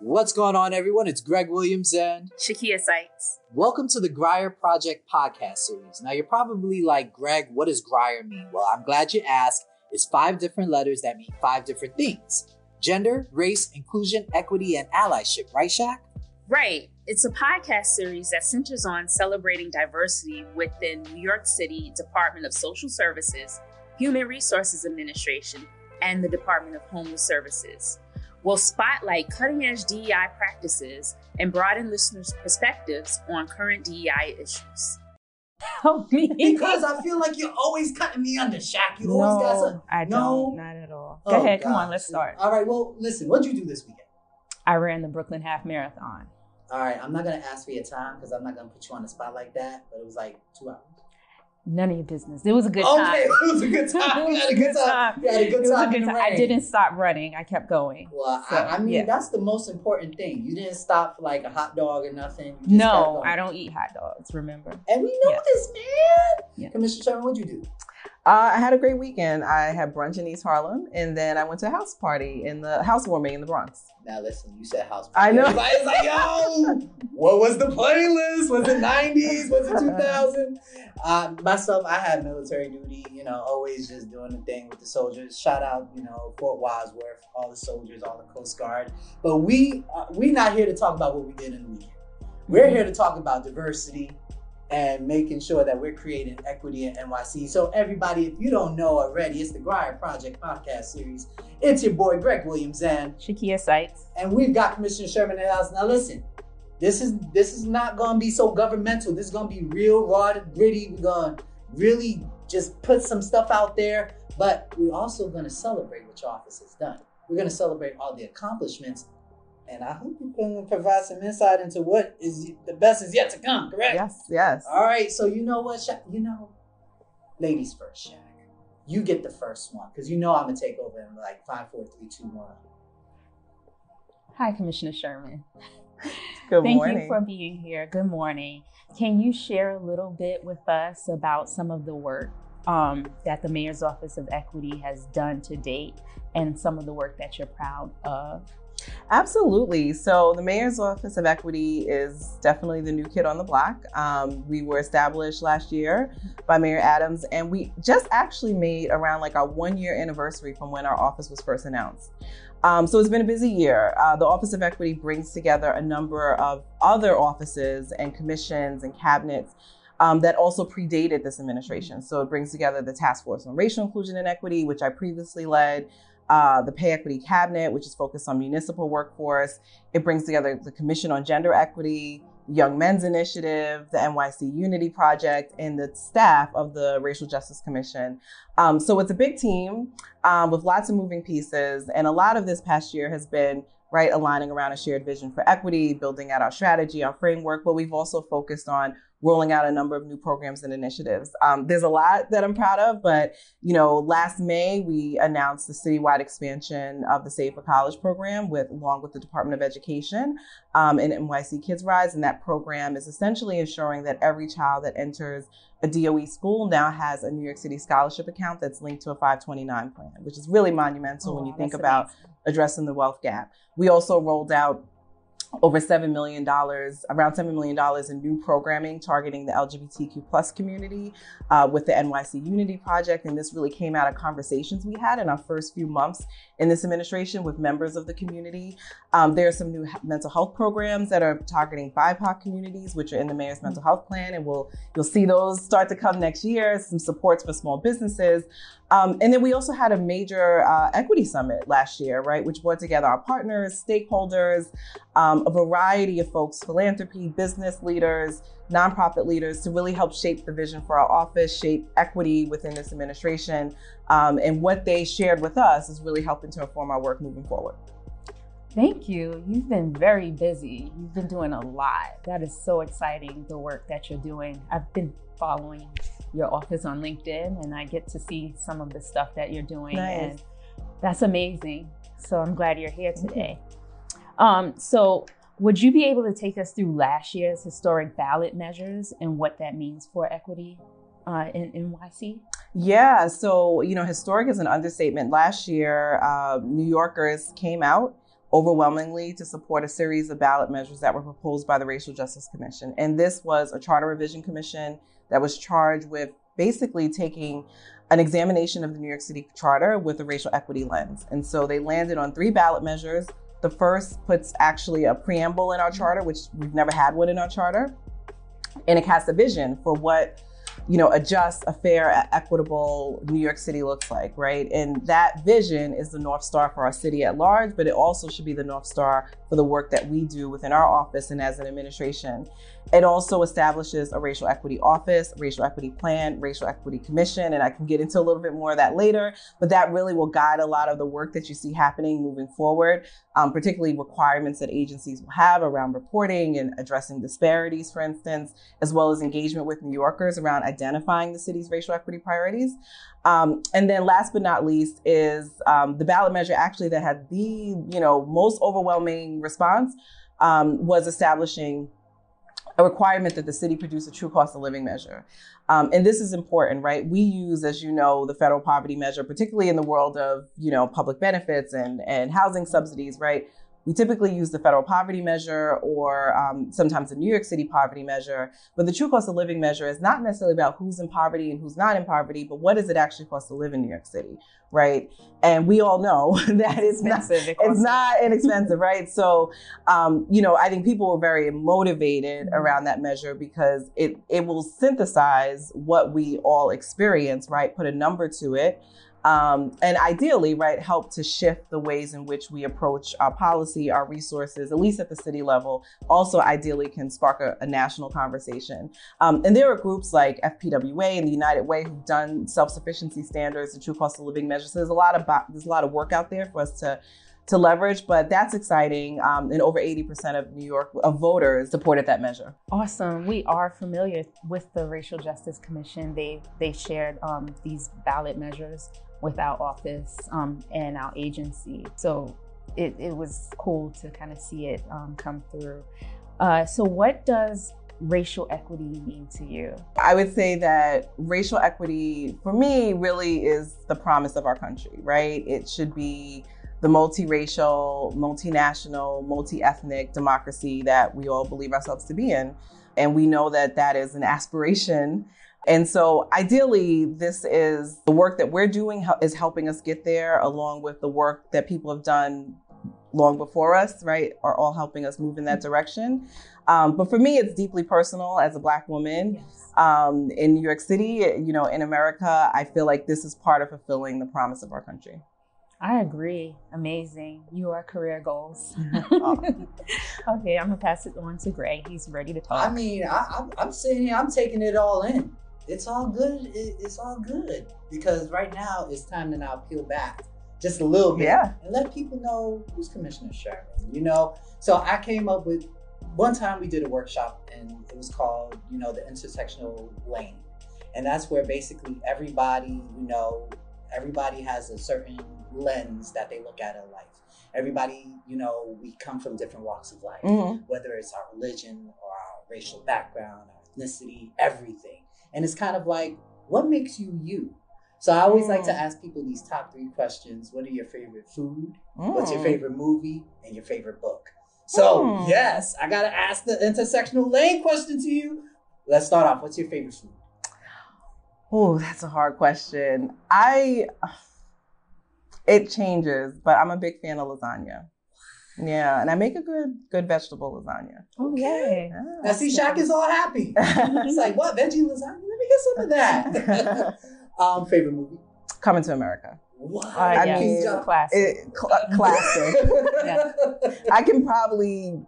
What's going on, everyone? It's Greg Williams and Shakia Sites. welcome to the GRIEA Project podcast series. Now, you're probably like, Greg, what does GRIEA mean? Well, I'm glad you asked. It's five different letters that mean five different things gender, race, inclusion, equity, and allyship, right, Shaq? Right. It's a podcast series that centers on celebrating diversity within New York City Department of Social Services, Human Resources Administration, and the Department of Homeless Services. We'll spotlight cutting edge DEI practices and broaden listeners' perspectives on current DEI issues. Help me. Because I feel like you're always cutting me under, Shaq. You always got no, some. I No? don't. Not at all. Go Oh, ahead. Come on. Let's start. All right, well, listen, what'd you do this weekend? I ran the Brooklyn Half Marathon. All right, I'm not gonna ask for your time because I'm not gonna put you on the spot like that, but it was like two hours. None of your business. It was a good time. okay, time. it was a good time. We had a good time. We had a It good was a time. good time. I didn't stop running. I kept going. Well, So, I, I mean, yeah. that's the most important thing. You didn't stop for like a hot dog or nothing. You just kept No. I don't eat hot dogs. Remember? And we know Yeah. this, man. Yeah. Commissioner Sherman, what'd you do? Uh, I had a great weekend. I had brunch in East Harlem, and then I went to a house party in the housewarming in the Bronx. Now listen, you said house. Party. I know. Everybody's like, yo, what was the playlist? Was it 90s? Was it 2000? Uh, myself, I had military duty, you know, always just doing the thing with the soldiers. Shout out, you know, Fort Wadsworth, all the soldiers, all the Coast Guard. But we, uh, we not here to talk about what we did in the weekend. We're here to talk about diversity and making sure that we're creating equity in NYC. So everybody, if you don't know already, it's the GRIEA Project podcast series. It's your boy Greg Williams and Shakia Sites. and we've got Commissioner Sherman in the house. Now listen, this is this is not gonna be so governmental. This is gonna be real raw and gritty. We're gonna really just put some stuff out there, but we're also gonna celebrate what your office has done. We're gonna celebrate all the accomplishments, and I hope you can provide some insight into what is the best is yet to come. Correct? Yes, yes. All right. So you know what, Sha- you know, ladies first, Shaq. You get the first one because you know I'm gonna take over in like five, four, three, two, one. Hi, Commissioner Sherman. Good Thank morning. you for being here. Good morning. Can you share a little bit with us about some of the work um, that the Mayor's Office of Equity has done to date and some of the work that you're proud of? Absolutely. So, the Mayor's Office of Equity is definitely the new kid on the block. Um, we were established last year by Mayor Adams, and we just actually made around like our one year anniversary from when our office was first announced. Um, so, it's been a busy year. Uh, the Office of Equity brings together a number of other offices and commissions and cabinets. Um, that also predated this administration. So it brings together the Task Force on Racial Inclusion and Equity, which I previously led, uh, the Pay Equity Cabinet, which is focused on municipal workforce. It brings together the Commission on Gender Equity, Young Men's Initiative, the NYC Unity Project, and the staff of the Racial Justice Commission. Um, so it's a big team um, with lots of moving pieces. And a lot of this past year has been right aligning around a shared vision for equity, building out our strategy, our framework, but we've also focused on rolling out a number of new programs and initiatives. Um, there's a lot that I'm proud of, but you know, last May we announced the citywide expansion of the Save for College program with, along with the Department of Education um, and NYC Kids Rise, and that program is essentially ensuring that every child that enters a DOE school now has a New York City scholarship account that's linked to a 529 plan, which is really monumental when you Oh, think about amazing. addressing the wealth gap. We also rolled out over $7 million, around $7 million in new programming targeting the LGBTQ plus community uh, with the NYC Unity Project. And this really came out of conversations we had in our first few months in this administration with members of the community. Um, there are some new mental health programs that are targeting BIPOC communities, which are in the mayor's mental health plan. And we'll, you'll see those start to come next year, some supports for small businesses. Um, and then we also had a major uh, equity summit last year, right, which brought together our partners, stakeholders, um, a variety of folks, philanthropy, business leaders, nonprofit leaders to really help shape the vision for our office, shape equity within this administration. Um, and what they shared with us is really helping to inform our work moving forward. Thank you. You've been very busy. You've been doing a lot. That is so exciting, the work that you're doing. I've been following your office on LinkedIn and I get to see some of the stuff that you're doing. Nice. And that's amazing. So I'm glad you're here today. Um, so, would you be able to take us through last year's historic ballot measures and what that means for equity uh, in NYC? Yeah, so you know, historic is an understatement. Last year, uh, New Yorkers came out overwhelmingly to support a series of ballot measures that were proposed by the Racial Justice Commission. And this was a charter revision commission that was charged with basically taking an examination of the New York City Charter with a racial equity lens. And so they landed on three ballot measures. The first puts actually a preamble in our charter, which we've never had one in our charter, and it casts a vision for what you know, a just, a fair, equitable New York City looks like, right? And that vision is the North Star for our city at large, but it also should be the North Star for the work that we do within our office and as an administration. It also establishes a racial equity office, racial equity plan, racial equity commission, and I can get into a little bit more of that later. But that really will guide a lot of the work that you see happening moving forward, um, particularly requirements that agencies will have around reporting and addressing disparities, for instance, as well as engagement with New Yorkers around identifying the city's racial equity priorities. Um, and then last but not least is um, the ballot measure actually that had the you know most overwhelming response um, was establishing a requirement that the city produce a true cost of living measure. Um, and this is important, right? We use, as you know, the federal poverty measure, particularly in the world of, you know, public benefits and, and housing subsidies, right? We typically use the federal poverty measure or um, sometimes the New York City poverty measure. But the true cost of living measure is not necessarily about who's in poverty and who's not in poverty, but what does it actually cost to live in New York City, right? And we all know that it's not, it's not inexpensive, right? So, um, you know, I think people were very motivated mm-hmm. around that measure because it, it will synthesize what we all experience, right? Put a number to it um, and ideally, right, help to shift the ways in which we approach our policy, our resources, at least at the city level. Also, ideally, can spark a, a national conversation. Um, and there are groups like FPWA and the United Way who've done self-sufficiency standards and true cost of living measures. So there's a lot of there's a lot of work out there for us to to leverage, but that's exciting. Um, and over 80% of New York of voters supported that measure. Awesome. We are familiar with the Racial Justice Commission. They they shared um, these ballot measures with our office um, and our agency. So it, it was cool to kind of see it um, come through. Uh, so, what does racial equity mean to you? I would say that racial equity for me really is the promise of our country, right? It should be the multiracial, multinational, multi ethnic democracy that we all believe ourselves to be in. And we know that that is an aspiration and so ideally, this is the work that we're doing is helping us get there, along with the work that people have done long before us, right, are all helping us move in that direction. Um, but for me, it's deeply personal as a Black woman yes. um, in New York City, you know, in America. I feel like this is part of fulfilling the promise of our country. I agree. Amazing. Your career goals. okay, I'm gonna pass it on to Gray. He's ready to talk. I mean, I, am sitting here. I'm taking it all in it's all good. it's all good because right now it's time to now peel back just a little bit yeah. and let people know who's Commissioner Sherman. You know, so I came up with one time we did a workshop and it was called, you know, the intersectional lane, and that's where basically everybody, you know, everybody has a certain lens that they look at in life. Everybody, you know, we come from different walks of life, mm-hmm. whether it's our religion or our racial background, our ethnicity, everything. And it's kind of like, what makes you you? So I always mm. like to mm. ask people these top three questions. What are your favorite food? Mm. What's your mm. favorite movie? And your favorite book? So, mm. yes, I got to ask the intersectional lane question to you. Let's start off. What's your favorite food? Oh, that's a hard question. I, it changes, but I'm a big fan of lasagna. Yeah, and I make a good good vegetable lasagna. Okay. Yeah, now see, Shaq is all happy. He's like, "What veggie lasagna? Let me get some of that." um, favorite movie? Coming to America. What? Uh, I yeah, mean, classic. It, cl- classic. yeah. I can probably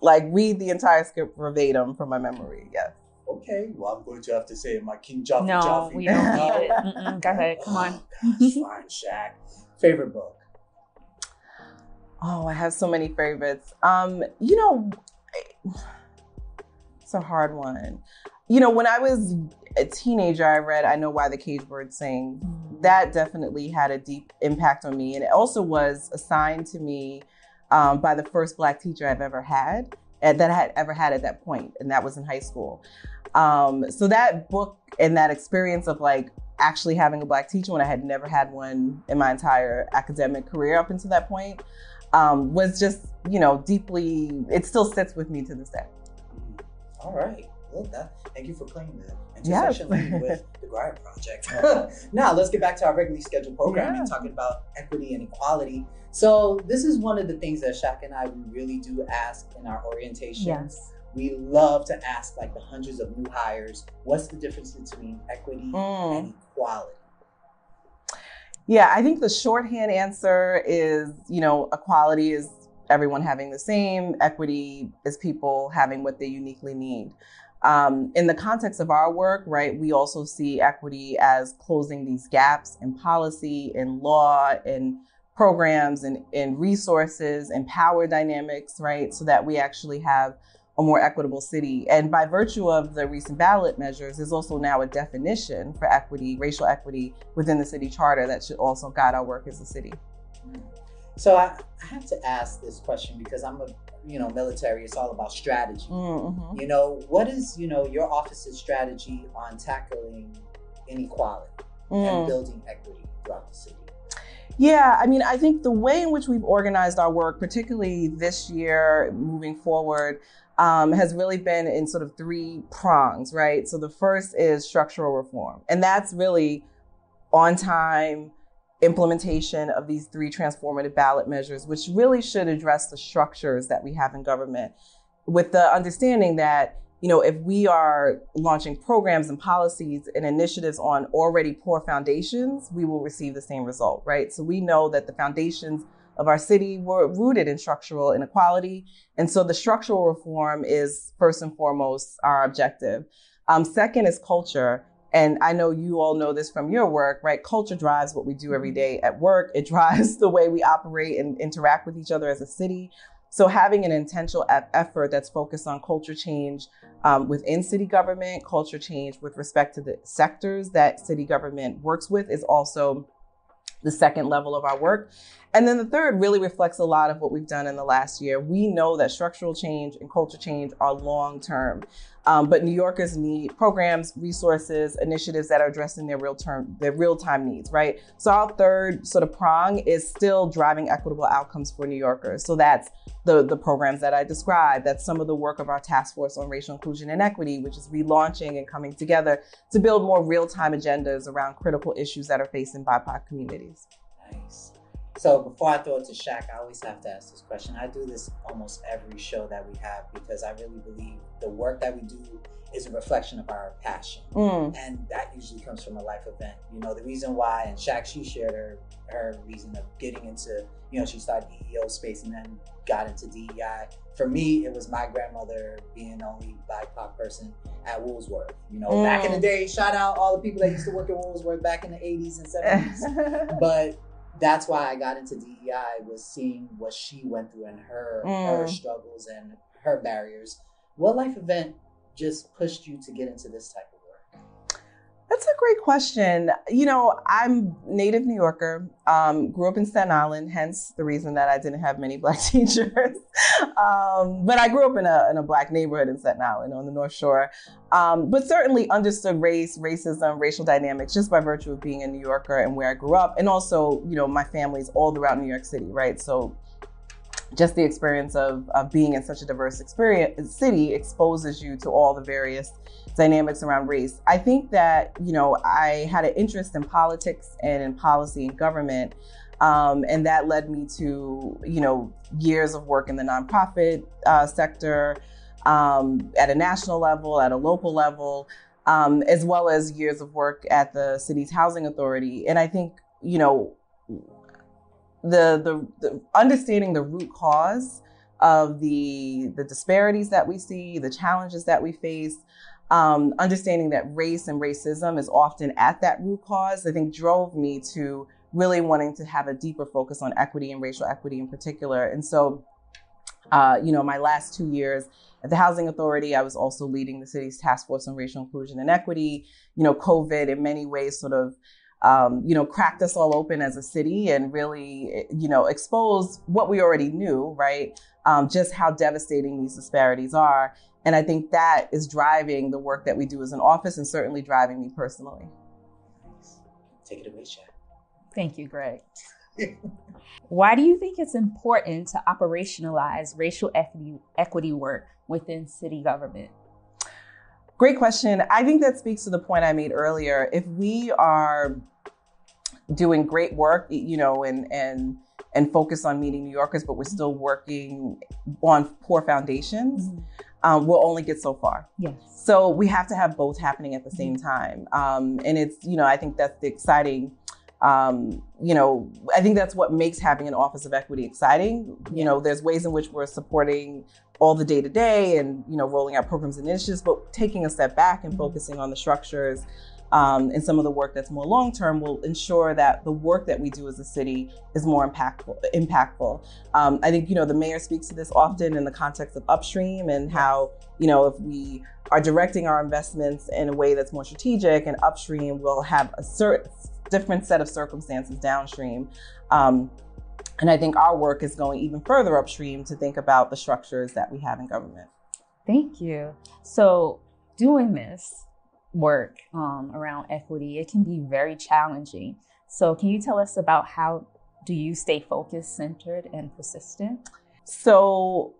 like read the entire script verbatim from my memory. Yes. Okay, well, I'm going to have to say my King Joffrey. No, Joffrey. we don't need it. Mm-mm, go ahead, come on. Oh, gosh, fine, Shaq. Favorite book? Oh, I have so many favorites. Um, you know, it's a hard one. You know, when I was a teenager, I read I Know Why the Cage Bird Sing. Mm-hmm. That definitely had a deep impact on me. And it also was assigned to me um, by the first Black teacher I've ever had, that I had ever had at that point, and that was in high school. Um, so that book and that experience of like actually having a Black teacher when I had never had one in my entire academic career up until that point um, was just, you know, deeply, it still sits with me to this day. All right. Well, that, thank you for playing that Yes. intersection lane with the GRIEA Project. now, let's get back to our regularly scheduled programming, Yeah. talking about equity and equality. So, this is one of the things that Shaq and I really do ask in our orientations. Yes. We love to ask like the hundreds of new hires, what's the difference between equity Mm. and equality? Yeah, I think the shorthand answer is, you know, equality is everyone having the same, equity is people having what they uniquely need. Um, in the context of our work, right, we also see equity as closing these gaps in policy, in law, in programs, and in resources, and power dynamics, right, so that we actually have a more equitable city. And by virtue of the recent ballot measures, there's also now a definition for equity, racial equity within the city charter that should also guide our work as a city. So I, I have to ask this question because I'm a you know military. It's all about strategy. Mm-hmm. You know what is you know your office's strategy on tackling inequality and building equity throughout the city? Yeah, I mean, I think the way in which we've organized our work, particularly this year moving forward, um, has really been in sort of three prongs, right? So the first is structural reform, and that's really on time implementation of these three transformative ballot measures, which really should address the structures that we have in government with the understanding that you know, if we are launching programs and policies and initiatives on already poor foundations, we will receive the same result, right? So we know that the foundations of our city were rooted in structural inequality. And so the structural reform is first and foremost our objective. Um, second is culture. And I know you all know this from your work, right? Culture drives what we do every day at work. It drives the way we operate and interact with each other as a city. So having an intentional effort that's focused on culture change um, within city government, culture change with respect to the sectors that city government works with is also the second level of our work. And then the third really reflects a lot of what we've done in the last year. We know that structural change and culture change are long term, um, but New Yorkers need programs, resources, initiatives that are addressing their real term, their real time needs, right? So our third sort of prong is still driving equitable outcomes for New Yorkers. So that's the, the programs that I described. That's some of the work of our task force on racial inclusion and equity, which is relaunching and coming together to build more real time agendas around critical issues that are facing BIPOC communities. Nice. So before I throw it to Shaq, I always have to ask this question. I do this almost every show that we have because I really believe the work that we do is a reflection of our passion. Mm. And that usually comes from a life event. You know, the reason why, and Shaq, she shared her, her reason of getting into, you know, she started EEO space and then got into DEI. For me, it was my grandmother being the only BIPOC person at Woolsworth. You know, back in the Mm. day, shout out all the people that used to work at Woolsworth back in the 80s and 70s. but that's why I got into DEI was seeing what she went through and her her Mm. struggles and her barriers. What life event just pushed you to get into this type of work? That's a great question. You know, I'm native New Yorker, um, grew up in Staten Island, hence the reason that I didn't have many black teachers. um, but I grew up in a, in a black neighborhood in Staten Island on the North Shore. Um, but certainly understood race, racism, racial dynamics just by virtue of being a New Yorker and where I grew up. And also, you know, my family's all throughout New York City, right? So just the experience of, of being in such a diverse experience city exposes you to all the various dynamics around race. I think that, you know, I had an interest in politics and in policy and government. Um, and that led me to, you know, years of work in the nonprofit uh, sector um, at a national level, at a local level, um, as well as years of work at the city's housing authority. And I think, you know, the, the, the understanding the root cause of the the disparities that we see, the challenges that we face, um, understanding that race and racism is often at that root cause, I think drove me to really wanting to have a deeper focus on equity and racial equity in particular. And so, uh, you know, my last two years at the Housing Authority, I was also leading the city's task force on racial inclusion and equity. You know, COVID in many ways sort of um, you know, cracked us all open as a city and really, you know, exposed what we already knew, right? Um, just how devastating these disparities are. And I think that is driving the work that we do as an office and certainly driving me personally. Take it away, Shaq. Thank you, Greg. Why do you think it's important to operationalize racial equity, equity work within city government? Great question. I think that speaks to the point I made earlier. If we are doing great work, you know, and and and focus on meeting New Yorkers, but we're still working on poor foundations, mm-hmm. um, we'll only get so far. Yes. So we have to have both happening at the same mm-hmm. time, um, and it's you know I think that's the exciting um, you know, I think that's what makes having an Office of Equity exciting. You know, there's ways in which we're supporting all the day to day and, you know, rolling out programs and initiatives, but taking a step back and mm-hmm. focusing on the structures um, and some of the work that's more long term will ensure that the work that we do as a city is more impactful. Impactful. Um, I think you know the mayor speaks to this often in the context of upstream and how you know if we are directing our investments in a way that's more strategic and upstream will have a certain different set of circumstances downstream. Um, and I think our work is going even further upstream to think about the structures that we have in government. Thank you. So, doing this work um, around equity, it can be very challenging. So, can you tell us about how do you stay focused, centered, and persistent? So,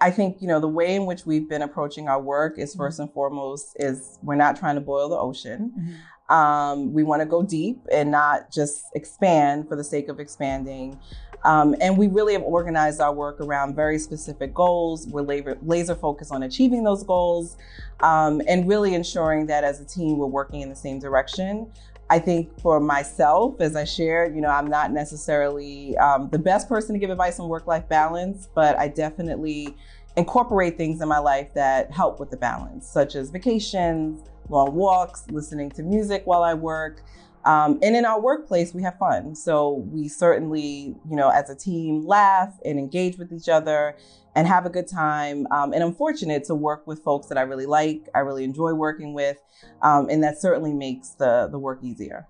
I think you know the way in which we've been approaching our work is 1st mm-hmm. and foremost is we're not trying to boil the ocean. Mm-hmm. Um, we want to go deep and not just expand for the sake of expanding. Um, and we really have organized our work around very specific goals. We're laser, laser focused on achieving those goals um, and really ensuring that as a team, we're working in the same direction. I think for myself, as I shared, you know, I'm not necessarily um, the best person to give advice on work life balance, but I definitely incorporate things in my life that help with the balance, such as vacations, long walks, listening to music while I work. Um, and in our workplace, we have fun. So we certainly, you know, as a team, laugh and engage with each other and have a good time. Um, and I'm fortunate to work with folks that I really like, I really enjoy working with, um, and that certainly makes the the work easier.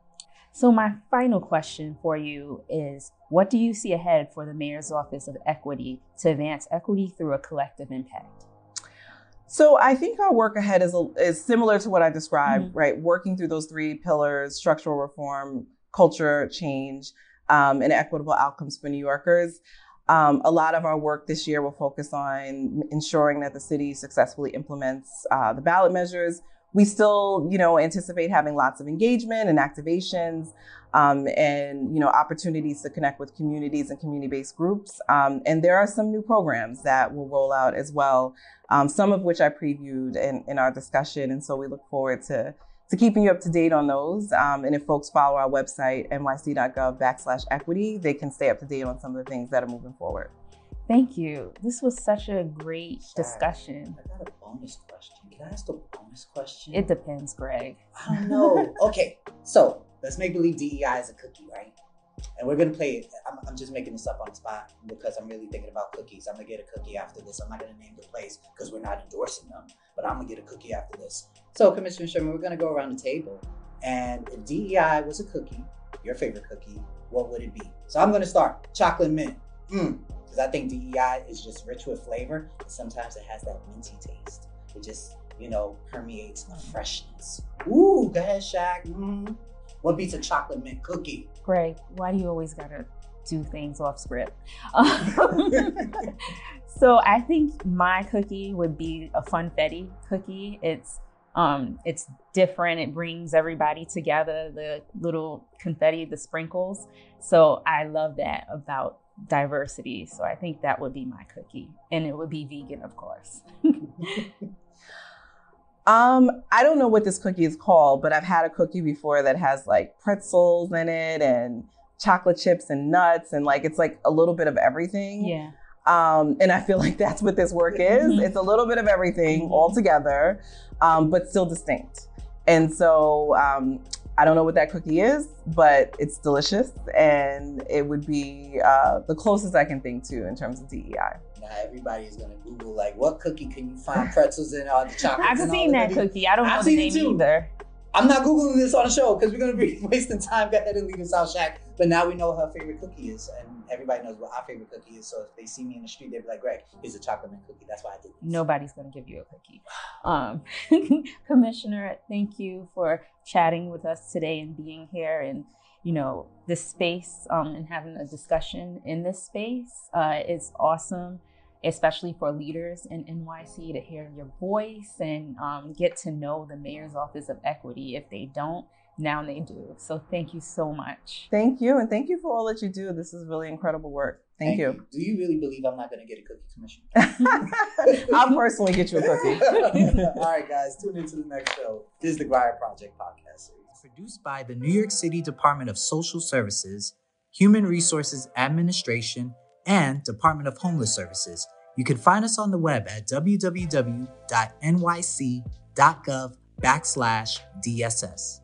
So my final question for you is: What do you see ahead for the Mayor's Office of Equity to advance equity through a collective impact? So I think our work ahead is, is similar to what I described, mm-hmm. right? Working through those three pillars, structural reform, culture change, um, and equitable outcomes for New Yorkers. Um, a lot of our work this year will focus on ensuring that the city successfully implements uh, the ballot measures. We still, you know, anticipate having lots of engagement and activations um, and you know opportunities to connect with communities and community-based groups. Um, and there are some new programs that will roll out as well, um, some of which I previewed in, in our discussion. And so we look forward to to keeping you up to date on those. Um, and if folks follow our website nyc.gov backslash equity, they can stay up to date on some of the things that are moving forward. Thank you. This was such a great discussion. I got a bonus question. Can I ask a bonus question? It depends, Greg. I don't know. okay, so let's make believe DEI is a cookie, right? And we're gonna play it. I'm, I'm, just making this up on the spot because I'm really thinking about cookies. I'm gonna get a cookie after this. I'm not gonna name the place because we're not endorsing them, but I'm gonna get a cookie after this. So, Commissioner Sherman, we're gonna go around the table, and if DEI was a cookie, your favorite cookie, what would it be? So I'm gonna start chocolate mint. Mm, because I think DEI is just rich with flavor, and sometimes it has that minty taste. It just, you know, permeates the freshness. Ooh, go ahead, Shaq. Mm-hmm. What beats a chocolate mint cookie? Greg, why do you always gotta do things off script? so I think my cookie would be a funfetti cookie. It's um, it's different. It brings everybody together. The little confetti, the sprinkles. So I love that about diversity. So I think that would be my cookie, and it would be vegan, of course. Um, I don't know what this cookie is called, but I've had a cookie before that has like pretzels in it and chocolate chips and nuts and like it's like a little bit of everything. Yeah. Um, and I feel like that's what this work is. Mm-hmm. It's a little bit of everything mm-hmm. all together, um, but still distinct. And so um, I don't know what that cookie is, but it's delicious, and it would be uh, the closest I can think to in terms of DEI. Now everybody is gonna Google like, what cookie can you find pretzels in all the chocolate? I've seen that cookie. I don't know I've the name either. I'm not googling this on the show because we're gonna be wasting time. Go ahead and leave us out, Shaq. But now we know her favorite cookie is, and everybody knows what our favorite cookie is. So if they see me in the street, they'll be like, "Greg, here's a chocolate mint cookie." That's why I did. This. Nobody's gonna give you a cookie. Um, Commissioner, thank you for chatting with us today and being here and you know, this space um, and having a discussion in this space uh, is awesome, especially for leaders in NYC to hear your voice and um, get to know the mayor's office of equity. If they don't, now they do. So thank you so much. Thank you. And thank you for all that you do. This is really incredible work. Thank, Thank you. you. Do you really believe I'm not going to get a cookie commission? I'll personally get you a cookie. all right, guys, tune into the next show. This is the GRIEA Project podcast series. Produced by the New York City Department of Social Services, Human Resources Administration, and Department of Homeless Services. You can find us on the web at www.nyc.gov backslash DSS.